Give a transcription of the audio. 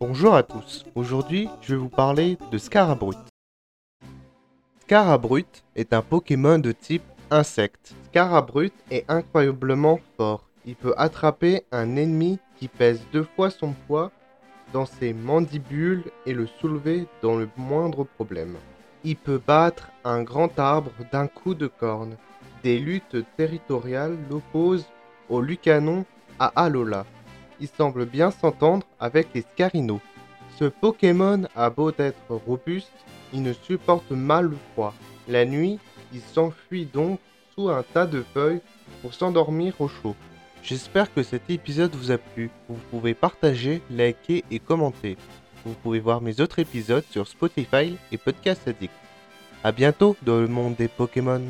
Bonjour à tous, aujourd'hui je vais vous parler de Scarabrut. Scarabrut est un Pokémon de type insecte. Scarabrut est incroyablement fort. Il peut attraper un ennemi qui pèse deux fois son poids dans ses mandibules et le soulever dans le moindre problème. Il peut battre un grand arbre d'un coup de corne. Des luttes territoriales l'opposent au Lucanon à Alola. Il semble bien s'entendre avec les Scarinos. Ce Pokémon a beau être robuste, il ne supporte mal le froid. La nuit, il s'enfuit donc sous un tas de feuilles pour s'endormir au chaud. J'espère que cet épisode vous a plu. Vous pouvez partager, liker et commenter. Vous pouvez voir mes autres épisodes sur Spotify et Podcast Addict. A bientôt dans le monde des Pokémon.